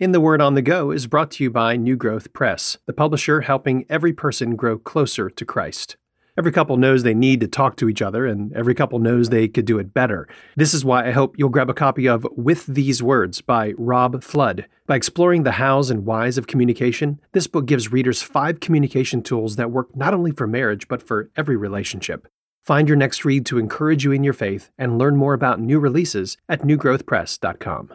In the Word on the Go is brought to you by New Growth Press, the publisher helping every person grow closer to Christ. Every couple knows they need to talk to each other, and every couple knows they could do it better. This is why I hope you'll grab a copy of With These Words by Rob Flood. By exploring the hows and whys of communication, this book gives readers five communication tools that work not only for marriage, but for every relationship. Find your next read to encourage you in your faith and learn more about new releases at newgrowthpress.com.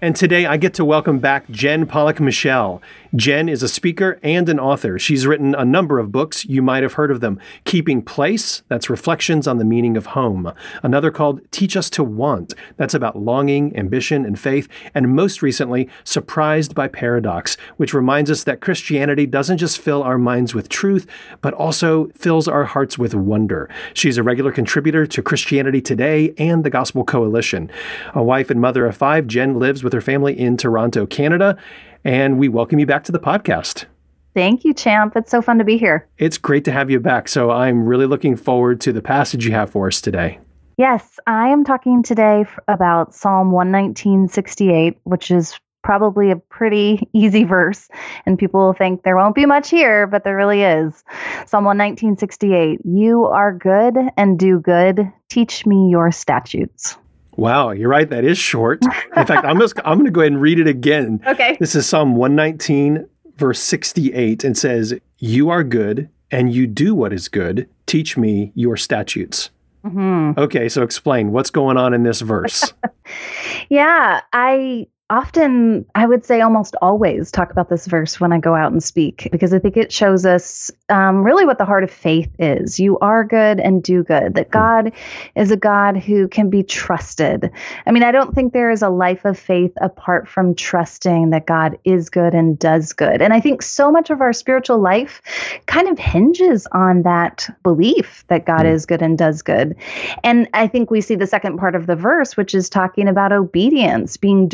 And today I get to welcome back Jen Pollock Michel. Jen is a speaker and an author. She's written a number of books. You might have heard of them. Keeping Place, that's reflections on the meaning of home. Another called Teach Us to Want, that's about longing, ambition, and faith. And most recently, Surprised by Paradox, which reminds us that Christianity doesn't just fill our minds with truth, but also fills our hearts with wonder. She's a regular contributor to Christianity Today and the Gospel Coalition. A wife and mother of five, Jen lives with her family in Toronto, Canada. And we welcome you back to the podcast. Thank you, Champ. It's so fun to be here. It's great to have you back. So I'm really looking forward to the passage you have for us today. Yes, I am talking today about Psalm 119.68, which is probably a pretty easy verse. And people will think there won't be much here, but there really is. Psalm 119.68 You are good and do good. Teach me your statutes. Wow, you're right. That is short. In fact, I'm just I'm going to go ahead and read it again. Okay. This is Psalm 119, verse 68, and says, "You are good, and you do what is good. Teach me your statutes." Mm-hmm. Okay, so explain what's going on in this verse. yeah, I often, I would say almost always, talk about this verse when I go out and speak because I think it shows us um, really what the heart of faith is. You are good and do good, that hmm. God is a God who can be trusted. I mean, I don't think there is a life of faith apart from trusting that God is good and does good. And I think so much of our spiritual life kind of hinges on that belief that God mm. is good and does good. And I think we see the second part of the verse, which is talking about obedience, being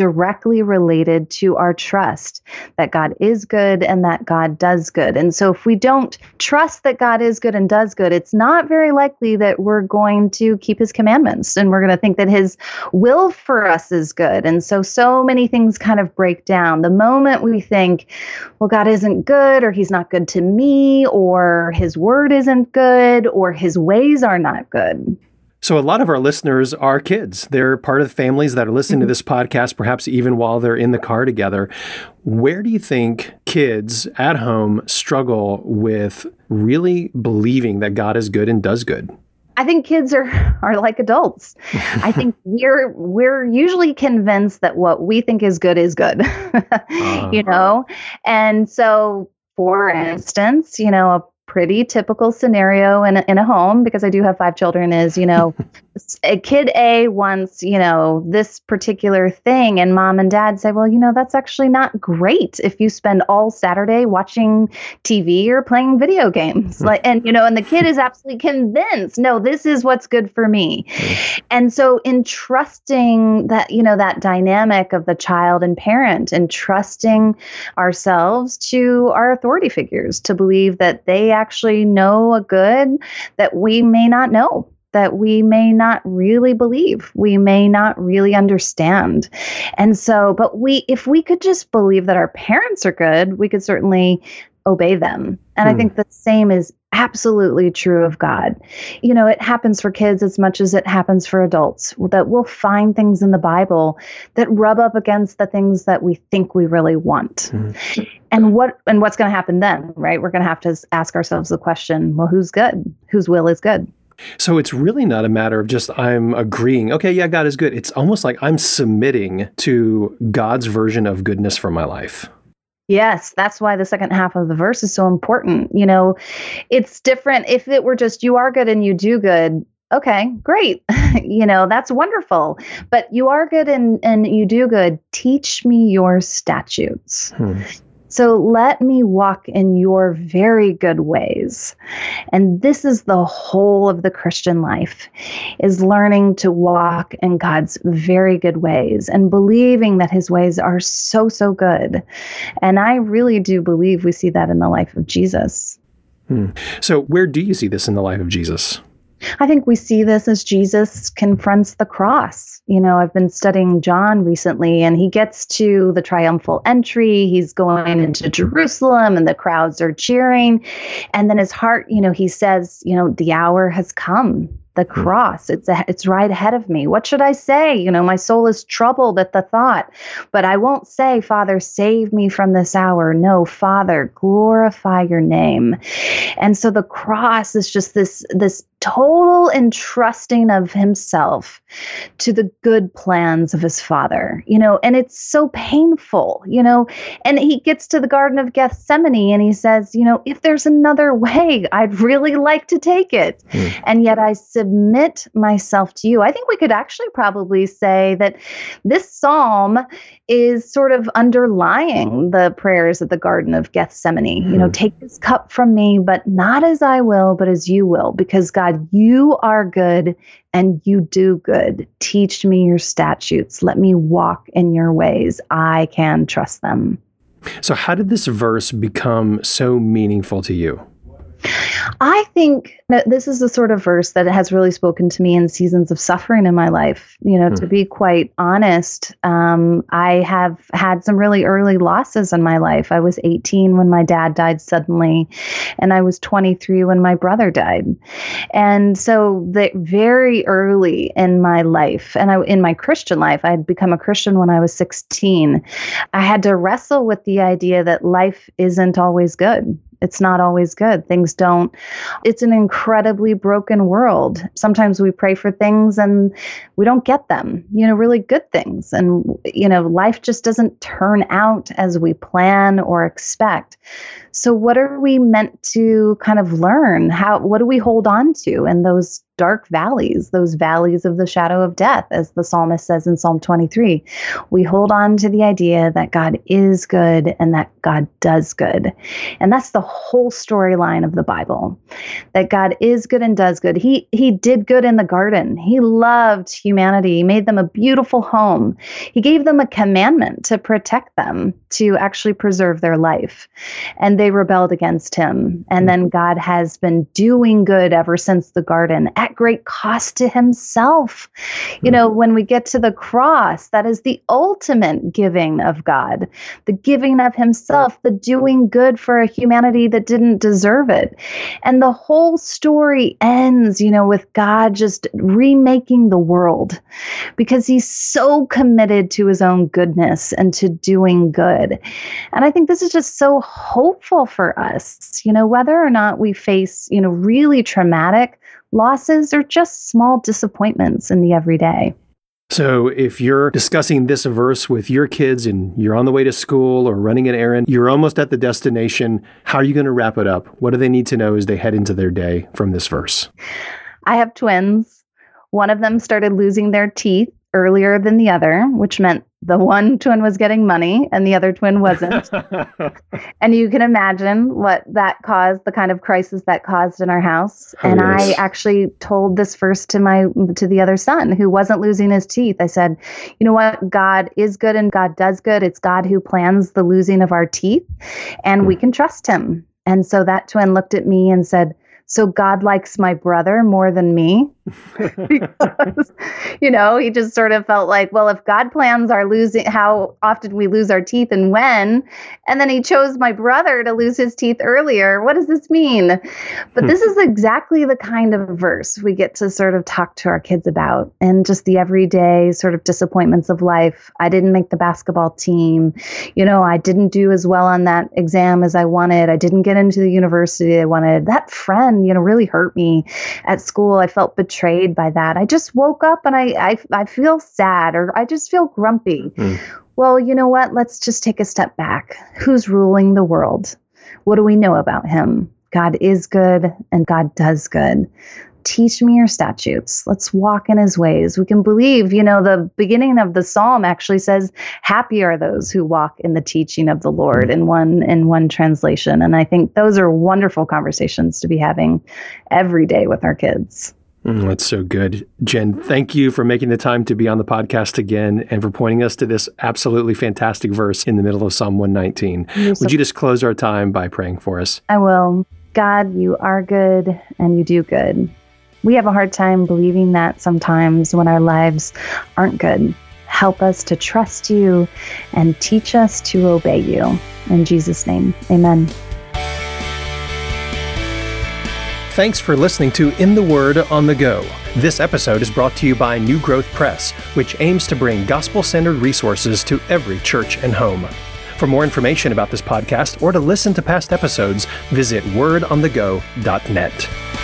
directly related to our trust that God is good and that God does good. And so if we don't trust that God is good and does good, it's not very likely that we're going to keep his commandments and we're going to think that his will for us is good. And so, so many things kind of break down. The moment we think, well, God isn't good or he's not good to me or his word isn't good or his ways are not good. So, a lot of our listeners are kids. They're part of families that are listening mm-hmm. to this podcast, perhaps even while they're in the car together. Where do you think kids at home struggle with really believing that God is good and does good? I think kids are are like adults. I think we're we're usually convinced that what we think is good is good. uh-huh. You know? And so for instance, you know, a pretty typical scenario in a, in a home because I do have five children is, you know, a kid A wants, you know, this particular thing and mom and dad say, well, you know, that's actually not great if you spend all Saturday watching TV or playing video games. Hmm. like and you know, and the kid is absolutely convinced, no, this is what's good for me. and so in trusting that, you know, that dynamic of the child and parent and trusting ourselves to our authority figures to believe that they actually know a good that we may not know that we may not really believe we may not really understand. And so but we if we could just believe that our parents are good we could certainly obey them and hmm. i think the same is absolutely true of God. You know, it happens for kids as much as it happens for adults that we'll find things in the Bible that rub up against the things that we think we really want. Mm-hmm. And what and what's going to happen then, right? We're going to have to ask ourselves the question, well, who's good? Whose will is good? So it's really not a matter of just I'm agreeing, okay, yeah, God is good. It's almost like I'm submitting to God's version of goodness for my life. Yes, that's why the second half of the verse is so important. You know, it's different if it were just you are good and you do good. okay, great. you know, that's wonderful. But you are good and, and you do good. Teach me your statutes. Hmm. So let me walk in your very good ways. And this is the whole of the Christian life is learning to walk in God's very good ways and believing that his ways are so so good. And I really do believe we see that in the life of Jesus. Hmm. So where do you see this in the life of Jesus? I think we see this as Jesus confronts the cross. You know, I've been studying John recently, and he gets to the triumphal entry. He's going into Jerusalem, and the crowds are cheering. And then his heart, you know, he says, you know, the hour has come the hmm. cross it's a, it's right ahead of me what should i say you know my soul is troubled at the thought but i won't say father save me from this hour no father glorify your name and so the cross is just this this total entrusting of himself to the good plans of his father, you know, and it's so painful, you know. And he gets to the Garden of Gethsemane and he says, you know, if there's another way, I'd really like to take it. Mm. And yet I submit myself to you. I think we could actually probably say that this psalm is sort of underlying the prayers at the Garden of Gethsemane. Mm. You know, hmm. take this cup from me, but not as I will, but as you will, because God God, you are good and you do good. Teach me your statutes. Let me walk in your ways. I can trust them. So, how did this verse become so meaningful to you? I think that this is the sort of verse that has really spoken to me in seasons of suffering in my life. You know, hmm. to be quite honest, um, I have had some really early losses in my life. I was 18 when my dad died suddenly, and I was 23 when my brother died. And so, the, very early in my life, and I, in my Christian life, I had become a Christian when I was 16. I had to wrestle with the idea that life isn't always good it's not always good. Things don't, it's an incredibly broken world. Sometimes we pray for things and we don't get them, you know, really good things. And, you know, life just doesn't turn out as we plan or expect. So, what are we meant to kind of learn? How, what do we hold on to in those dark valleys, those valleys of the shadow of death, as the psalmist says in Psalm 23. We hold on to the idea that God is good and that God does good. And that's the whole storyline of the Bible. That God is good and does good. He he did good in the garden. He loved humanity. He made them a beautiful home. He gave them a commandment to protect them, to actually preserve their life. And they rebelled against him. And hmm. then God has been doing good ever since the garden at great cost to himself. You know, mm-hmm. when we get to the cross, that is the ultimate giving of God, the giving of himself, the doing good for a humanity that didn't deserve it. And the whole story ends, you know, with God just remaking the world because he's so committed to his own goodness and to doing good. And I think this is just so hopeful for us, you know, whether or not we face, you know, really traumatic losses or just small disappointments in the everyday. So, if you're discussing this verse with your kids and you're on the way to school or running an errand, you're almost at the destination, how are you going to wrap it up? What do they need to know as they head into their day from this verse? I have twins. One of them started losing their teeth earlier than the other, which meant the one twin was getting money and the other twin wasn't. and you can imagine what that caused, the kind of crisis that caused in our house. Oh, and yes. I actually told this first to my to the other son who wasn't losing his teeth. I said, "You know what? God is good and God does good. It's God who plans the losing of our teeth, and we hmm. can trust him." And so that twin looked at me and said, so God likes my brother more than me. because, you know, he just sort of felt like, well, if God plans our losing, how often we lose our teeth and when, and then he chose my brother to lose his teeth earlier, what does this mean? But hmm. this is exactly the kind of verse we get to sort of talk to our kids about and just the everyday sort of disappointments of life. I didn't make the basketball team. You know, I didn't do as well on that exam as I wanted. I didn't get into the university I wanted. That friend, you know, really hurt me at school. I felt betrayed by that. I just woke up and I I, I feel sad or I just feel grumpy. Mm. Well, you know what? Let's just take a step back. Who's ruling the world? What do we know about him? God is good and God does good. teach me your statutes. Let's walk in his ways. We can believe, you know, the beginning of the psalm actually says, happy are those who walk in the teaching of the Lord in one in one translation. And I think those are wonderful conversations to be having every day with our kids. Mm, that's so good. Jen, thank you for making the time to be on the podcast again and for pointing us to this absolutely fantastic verse in the middle of Psalm 119. Would you just close our time by praying for us? I will. God, you are good and you do good. We have a hard time believing that sometimes when our lives aren't good. Help us to trust you and teach us to obey you. In Jesus' name, amen. Thanks for listening to In the Word on the Go. This episode is brought to you by New Growth Press, which aims to bring gospel centered resources to every church and home. For more information about this podcast or to listen to past episodes, visit wordonthego.net.